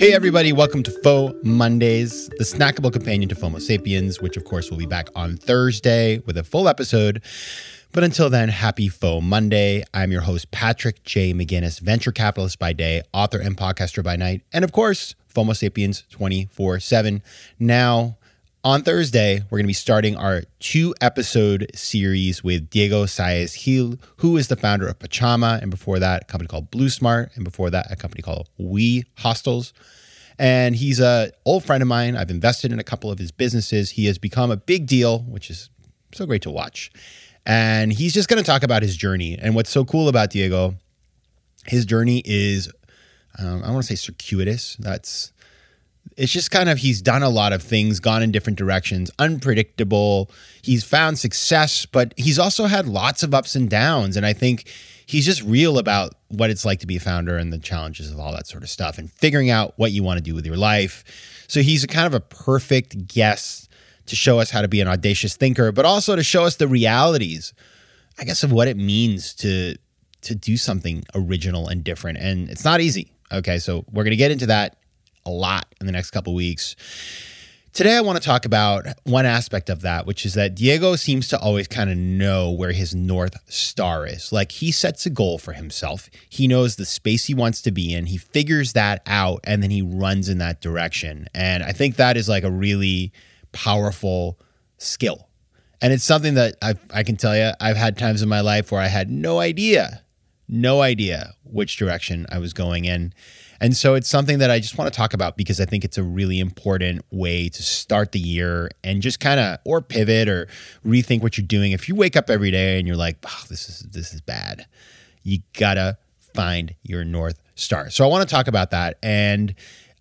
Hey, everybody, welcome to FOMO Mondays, the snackable companion to FOMO Sapiens, which, of course, will be back on Thursday with a full episode. But until then, happy FOMO Monday. I'm your host, Patrick J. McGinnis, venture capitalist by day, author and podcaster by night, and of course, FOMO Sapiens 24 7. Now, on Thursday, we're going to be starting our two episode series with Diego Saez Gil, who is the founder of Pachama, and before that, a company called Blue Smart, and before that, a company called We Hostels. And he's a old friend of mine. I've invested in a couple of his businesses. He has become a big deal, which is so great to watch. And he's just going to talk about his journey. And what's so cool about Diego, his journey is, um, I want to say circuitous. That's, it's just kind of, he's done a lot of things, gone in different directions, unpredictable. He's found success, but he's also had lots of ups and downs. And I think he's just real about what it's like to be a founder and the challenges of all that sort of stuff and figuring out what you want to do with your life. So he's a kind of a perfect guest to show us how to be an audacious thinker, but also to show us the realities, I guess, of what it means to to do something original and different. And it's not easy. Okay, so we're gonna get into that a lot in the next couple weeks. Today, I want to talk about one aspect of that, which is that Diego seems to always kind of know where his North Star is. Like he sets a goal for himself, he knows the space he wants to be in, he figures that out, and then he runs in that direction. And I think that is like a really powerful skill. And it's something that i I can tell you, I've had times in my life where I had no idea, no idea which direction I was going in. And so it's something that I just want to talk about because I think it's a really important way to start the year and just kind of or pivot or rethink what you're doing. If you wake up every day and you're like, oh, this is this is bad, you gotta find your north star. So I want to talk about that. And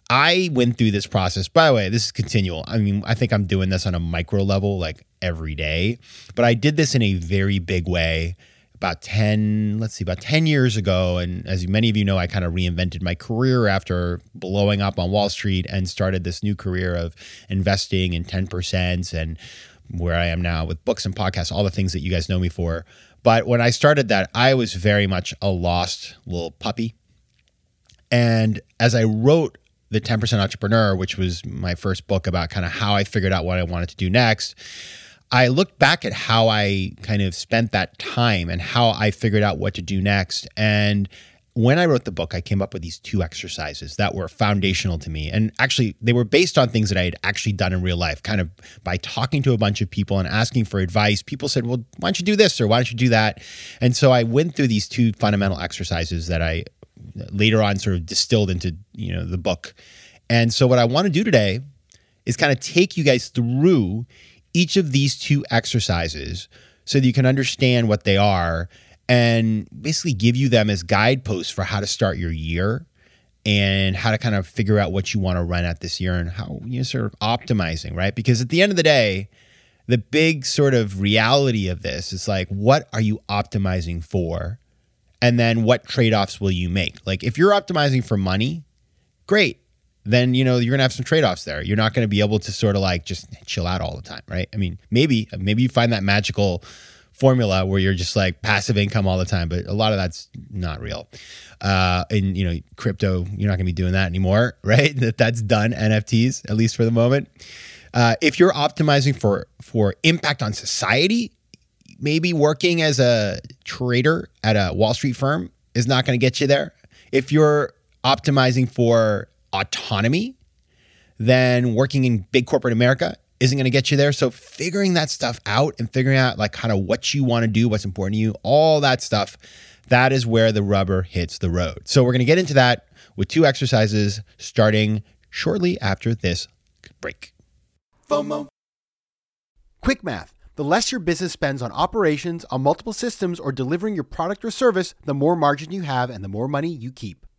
I went through this process. By the way, this is continual. I mean, I think I'm doing this on a micro level, like every day, but I did this in a very big way about 10, let's see, about 10 years ago. And as many of you know, I kind of reinvented my career after blowing up on Wall Street and started this new career of investing in 10% and where I am now with books and podcasts, all the things that you guys know me for. But when I started that, I was very much a lost little puppy. And as I wrote the 10% Entrepreneur, which was my first book about kind of how I figured out what I wanted to do next, I looked back at how I kind of spent that time and how I figured out what to do next. And when I wrote the book, I came up with these two exercises that were foundational to me. And actually, they were based on things that I had actually done in real life, kind of by talking to a bunch of people and asking for advice. People said, Well, why don't you do this or why don't you do that? And so I went through these two fundamental exercises that I later on sort of distilled into, you know, the book. And so what I want to do today is kind of take you guys through each of these two exercises so that you can understand what they are and basically give you them as guideposts for how to start your year and how to kind of figure out what you want to run at this year and how you know, sort of optimizing, right? Because at the end of the day, the big sort of reality of this is like, what are you optimizing for? And then what trade offs will you make? Like, if you're optimizing for money, great then you know you're gonna have some trade-offs there. You're not gonna be able to sort of like just chill out all the time right? I mean maybe maybe you find that magical formula where you're just like passive income all the time but a lot of that's not real. Uh and you know crypto you're not gonna be doing that anymore right? That that's done nfts at least for the moment. Uh, if you're optimizing for for impact on society maybe working as a trader at a wall street firm is not going to get you there. If you're optimizing for autonomy, then working in big corporate America isn't going to get you there. So figuring that stuff out and figuring out like kind of what you want to do, what's important to you, all that stuff, that is where the rubber hits the road. So we're going to get into that with two exercises starting shortly after this break. FOMO. Quick math. The less your business spends on operations, on multiple systems, or delivering your product or service, the more margin you have and the more money you keep.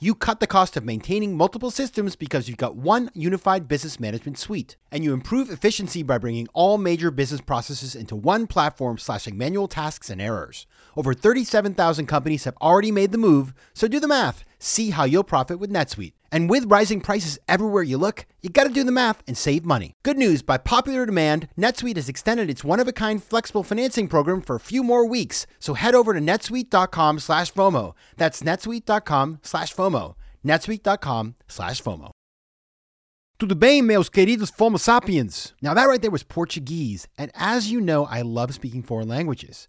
You cut the cost of maintaining multiple systems because you've got one unified business management suite. And you improve efficiency by bringing all major business processes into one platform, slashing manual tasks and errors. Over 37,000 companies have already made the move, so do the math. See how you'll profit with NetSuite. And with rising prices everywhere you look, you gotta do the math and save money. Good news by popular demand, NetSuite has extended its one of a kind flexible financing program for a few more weeks. So head over to netsuite.com slash FOMO. That's netsuite.com slash FOMO. netsuite.com slash FOMO. Tudo bem, meus queridos Fomo sapiens? Now, that right there was Portuguese. And as you know, I love speaking foreign languages.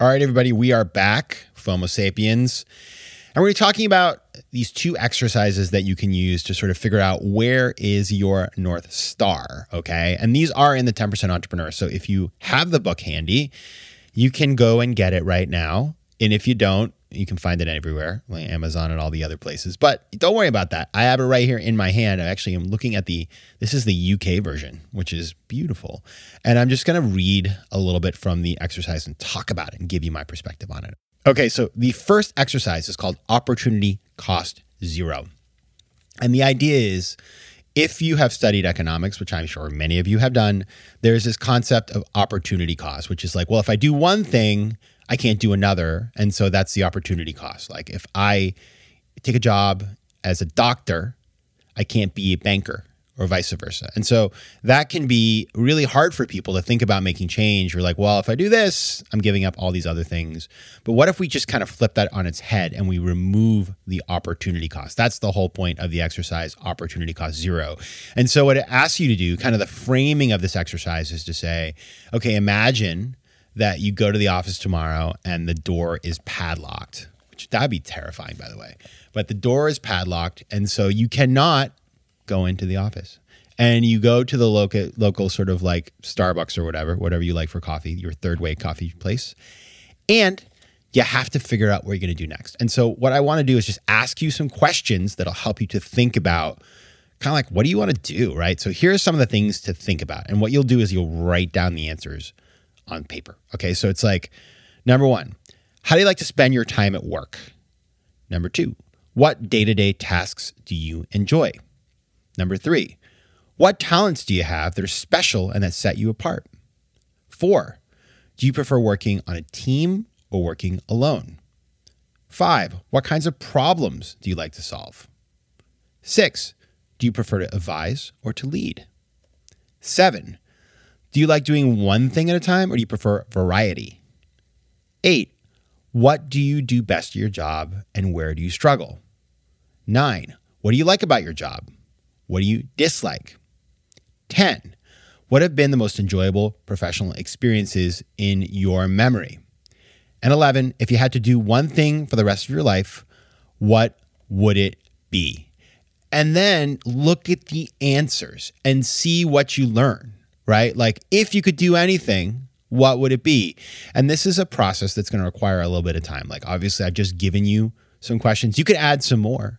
All right, everybody, we are back, FOMO Sapiens. And we're talking about these two exercises that you can use to sort of figure out where is your North Star. Okay. And these are in the 10% Entrepreneur. So if you have the book handy, you can go and get it right now. And if you don't, you can find it everywhere, like Amazon and all the other places. But don't worry about that. I have it right here in my hand. I actually am looking at the this is the UK version, which is beautiful. And I'm just going to read a little bit from the exercise and talk about it and give you my perspective on it. Okay, so the first exercise is called opportunity cost zero. And the idea is if you have studied economics, which I'm sure many of you have done, there's this concept of opportunity cost, which is like, well, if I do one thing, I can't do another. And so that's the opportunity cost. Like if I take a job as a doctor, I can't be a banker or vice versa. And so that can be really hard for people to think about making change. You're like, well, if I do this, I'm giving up all these other things. But what if we just kind of flip that on its head and we remove the opportunity cost? That's the whole point of the exercise, opportunity cost zero. And so what it asks you to do, kind of the framing of this exercise is to say, okay, imagine that you go to the office tomorrow and the door is padlocked, which that'd be terrifying, by the way. But the door is padlocked. And so you cannot go into the office and you go to the local local sort of like Starbucks or whatever, whatever you like for coffee, your third way coffee place. And you have to figure out what you're going to do next. And so what I want to do is just ask you some questions that'll help you to think about kind of like what do you want to do, right? So here's some of the things to think about. And what you'll do is you'll write down the answers on paper. Okay? So it's like number 1, how do you like to spend your time at work? Number 2, what day-to-day tasks do you enjoy? Number three, what talents do you have that are special and that set you apart? Four, do you prefer working on a team or working alone? Five, what kinds of problems do you like to solve? Six, do you prefer to advise or to lead? Seven, do you like doing one thing at a time or do you prefer variety? Eight, what do you do best at your job and where do you struggle? Nine, what do you like about your job? What do you dislike? 10. What have been the most enjoyable professional experiences in your memory? And 11, if you had to do one thing for the rest of your life, what would it be? And then look at the answers and see what you learn, right? Like if you could do anything, what would it be? And this is a process that's going to require a little bit of time. Like obviously I've just given you some questions. You could add some more.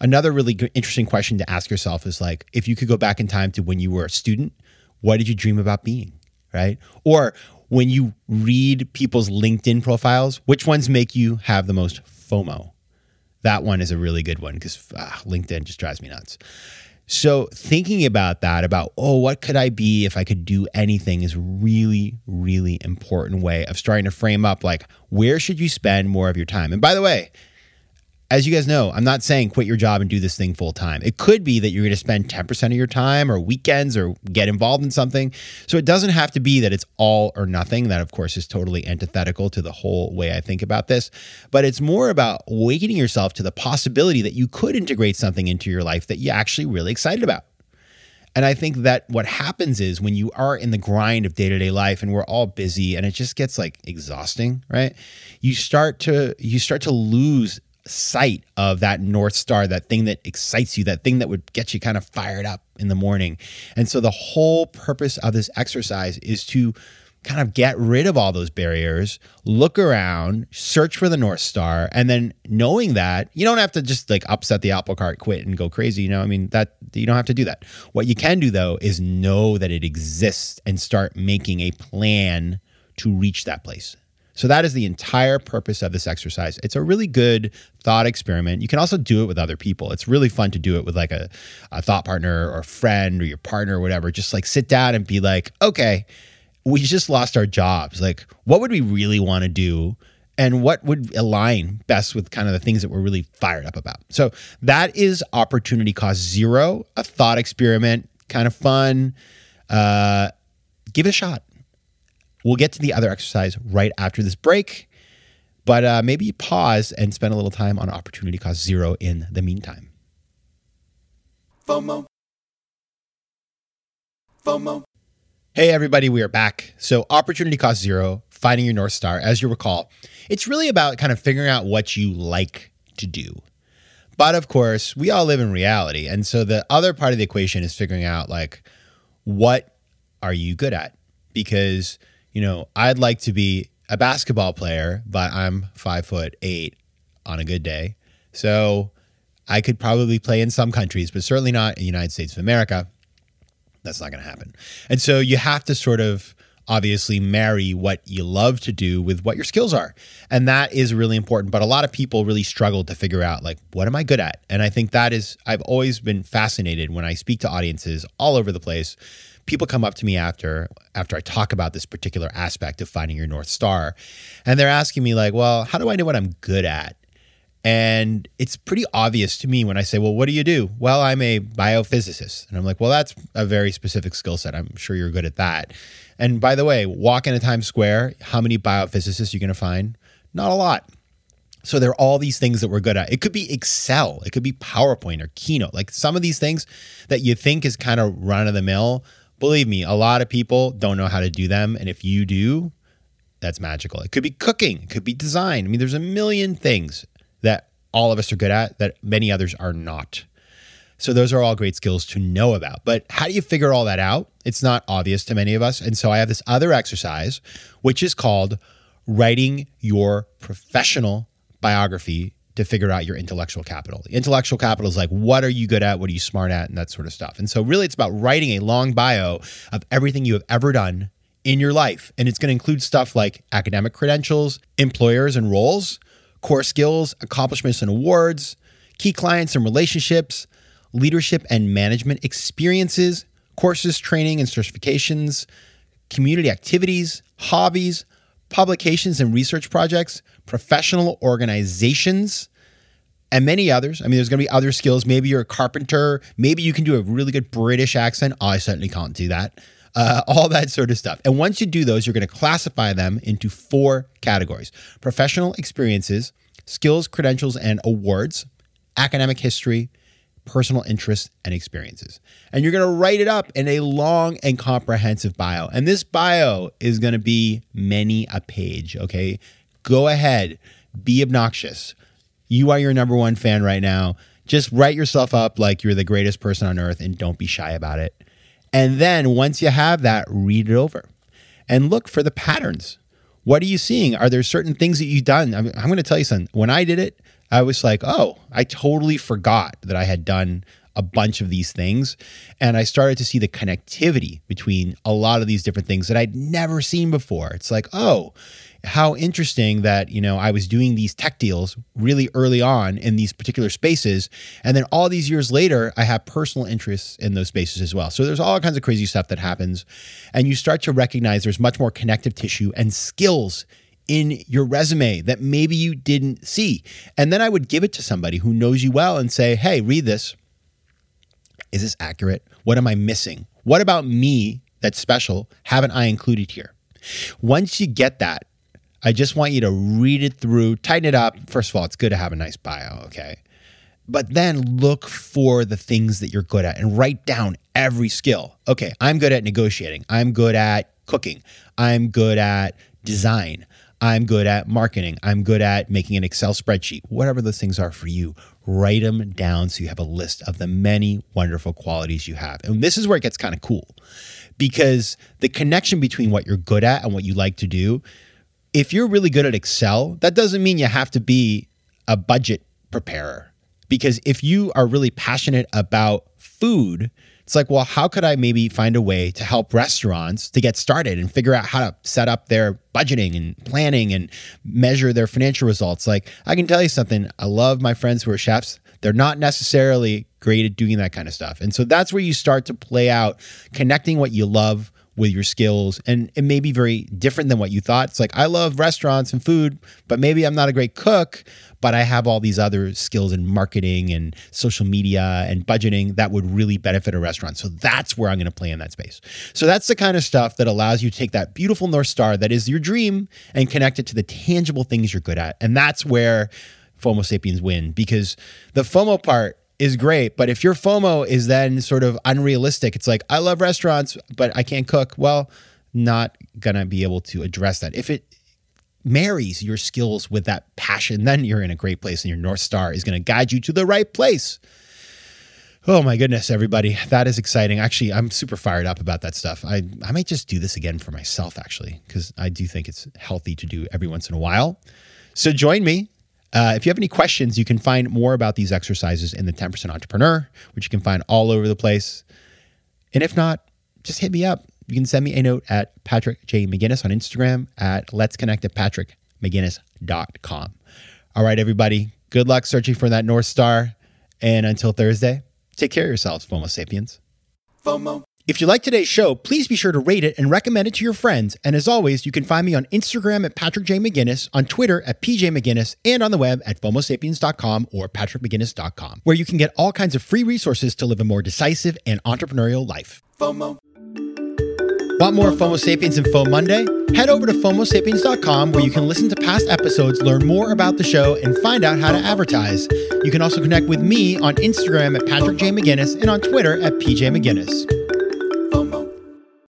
Another really interesting question to ask yourself is like if you could go back in time to when you were a student, what did you dream about being, right? Or when you read people's LinkedIn profiles, which ones make you have the most FOMO? That one is a really good one because ah, LinkedIn just drives me nuts. So, thinking about that, about, oh, what could I be if I could do anything, is really, really important way of starting to frame up like, where should you spend more of your time? And by the way, as you guys know, I'm not saying quit your job and do this thing full time. It could be that you're going to spend 10% of your time or weekends or get involved in something. So it doesn't have to be that it's all or nothing. That, of course, is totally antithetical to the whole way I think about this. But it's more about awakening yourself to the possibility that you could integrate something into your life that you're actually really excited about. And I think that what happens is when you are in the grind of day to day life and we're all busy and it just gets like exhausting, right? You start to you start to lose sight of that North Star, that thing that excites you, that thing that would get you kind of fired up in the morning. And so the whole purpose of this exercise is to kind of get rid of all those barriers, look around, search for the North Star, and then knowing that you don't have to just like upset the apple cart, quit and go crazy. You know, I mean, that you don't have to do that. What you can do though is know that it exists and start making a plan to reach that place. So that is the entire purpose of this exercise. It's a really good thought experiment. You can also do it with other people. It's really fun to do it with like a, a thought partner or friend or your partner or whatever. Just like sit down and be like, okay, we just lost our jobs. Like, what would we really want to do? And what would align best with kind of the things that we're really fired up about? So that is opportunity cost zero, a thought experiment, kind of fun. Uh, give it a shot. We'll get to the other exercise right after this break, but uh, maybe pause and spend a little time on opportunity cost zero in the meantime. FOMO. FOMO. Hey, everybody, we are back. So, opportunity cost zero, finding your North Star. As you recall, it's really about kind of figuring out what you like to do. But of course, we all live in reality. And so, the other part of the equation is figuring out like, what are you good at? Because you know, I'd like to be a basketball player, but I'm five foot eight on a good day. So I could probably play in some countries, but certainly not in the United States of America. That's not going to happen. And so you have to sort of obviously marry what you love to do with what your skills are. And that is really important. But a lot of people really struggle to figure out, like, what am I good at? And I think that is, I've always been fascinated when I speak to audiences all over the place people come up to me after after I talk about this particular aspect of finding your north star and they're asking me like, "Well, how do I know what I'm good at?" And it's pretty obvious to me when I say, "Well, what do you do?" "Well, I'm a biophysicist." And I'm like, "Well, that's a very specific skill set. I'm sure you're good at that." And by the way, walk into Times Square, how many biophysicists are you going to find? Not a lot. So there are all these things that we're good at. It could be Excel, it could be PowerPoint or Keynote. Like some of these things that you think is kind of run of the mill believe me, a lot of people don't know how to do them. And if you do, that's magical. It could be cooking, it could be design. I mean, there's a million things that all of us are good at that many others are not. So those are all great skills to know about. But how do you figure all that out? It's not obvious to many of us. And so I have this other exercise, which is called writing your professional biography to figure out your intellectual capital. Intellectual capital is like, what are you good at? What are you smart at? And that sort of stuff. And so, really, it's about writing a long bio of everything you have ever done in your life. And it's going to include stuff like academic credentials, employers and roles, core skills, accomplishments and awards, key clients and relationships, leadership and management experiences, courses, training and certifications, community activities, hobbies, publications and research projects, professional organizations, and many others. I mean, there's going to be other skills. Maybe you're a carpenter. Maybe you can do a really good British accent. I certainly can't do that. Uh, all that sort of stuff. And once you do those, you're going to classify them into four categories professional experiences, skills, credentials, and awards, academic history, personal interests and experiences. And you're going to write it up in a long and comprehensive bio. And this bio is going to be many a page, okay? go ahead, be obnoxious. You are your number one fan right now. Just write yourself up like you're the greatest person on earth and don't be shy about it. And then once you have that, read it over and look for the patterns. What are you seeing? Are there certain things that you've done? I'm, I'm going to tell you something. When I did it, I was like, oh, I totally forgot that I had done a bunch of these things. And I started to see the connectivity between a lot of these different things that I'd never seen before. It's like, oh, how interesting that, you know, I was doing these tech deals really early on in these particular spaces. And then all these years later, I have personal interests in those spaces as well. So there's all kinds of crazy stuff that happens. And you start to recognize there's much more connective tissue and skills in your resume that maybe you didn't see. And then I would give it to somebody who knows you well and say, hey, read this. Is this accurate? What am I missing? What about me that's special haven't I included here? Once you get that, I just want you to read it through, tighten it up. First of all, it's good to have a nice bio, okay? But then look for the things that you're good at and write down every skill. Okay, I'm good at negotiating. I'm good at cooking. I'm good at design. I'm good at marketing. I'm good at making an Excel spreadsheet. Whatever those things are for you, write them down so you have a list of the many wonderful qualities you have. And this is where it gets kind of cool because the connection between what you're good at and what you like to do if you're really good at Excel, that doesn't mean you have to be a budget preparer. Because if you are really passionate about food, it's like, well, how could I maybe find a way to help restaurants to get started and figure out how to set up their budgeting and planning and measure their financial results? Like, I can tell you something. I love my friends who are chefs. They're not necessarily great at doing that kind of stuff. And so that's where you start to play out connecting what you love with your skills and it may be very different than what you thought. It's like I love restaurants and food, but maybe I'm not a great cook, but I have all these other skills in marketing and social media and budgeting that would really benefit a restaurant. So that's where I'm going to play in that space. So that's the kind of stuff that allows you to take that beautiful North Star that is your dream and connect it to the tangible things you're good at. And that's where FOMO sapiens win because the FOMO part is great. But if your FOMO is then sort of unrealistic, it's like, I love restaurants, but I can't cook. Well, not going to be able to address that. If it marries your skills with that passion, then you're in a great place and your North Star is going to guide you to the right place. Oh my goodness, everybody. That is exciting. Actually, I'm super fired up about that stuff. I, I might just do this again for myself, actually, because I do think it's healthy to do every once in a while. So join me uh, if you have any questions, you can find more about these exercises in the 10% Entrepreneur, which you can find all over the place. And if not, just hit me up. You can send me a note at Patrick J. McGinnis on Instagram at let's connect at patrickmcginnis.com. All right, everybody. Good luck searching for that North Star. And until Thursday, take care of yourselves, FOMO sapiens. FOMO. If you like today's show, please be sure to rate it and recommend it to your friends. And as always, you can find me on Instagram at Patrick J. McGinnis, on Twitter at PJ McGinnis, and on the web at FOMOSapiens.com or PatrickMcGinnis.com, where you can get all kinds of free resources to live a more decisive and entrepreneurial life. FOMO. Want more FOMO Sapiens and FOMO Monday? Head over to FOMOSapiens.com where you can listen to past episodes, learn more about the show, and find out how to advertise. You can also connect with me on Instagram at Patrick J. McGinnis and on Twitter at PJ McGinnis.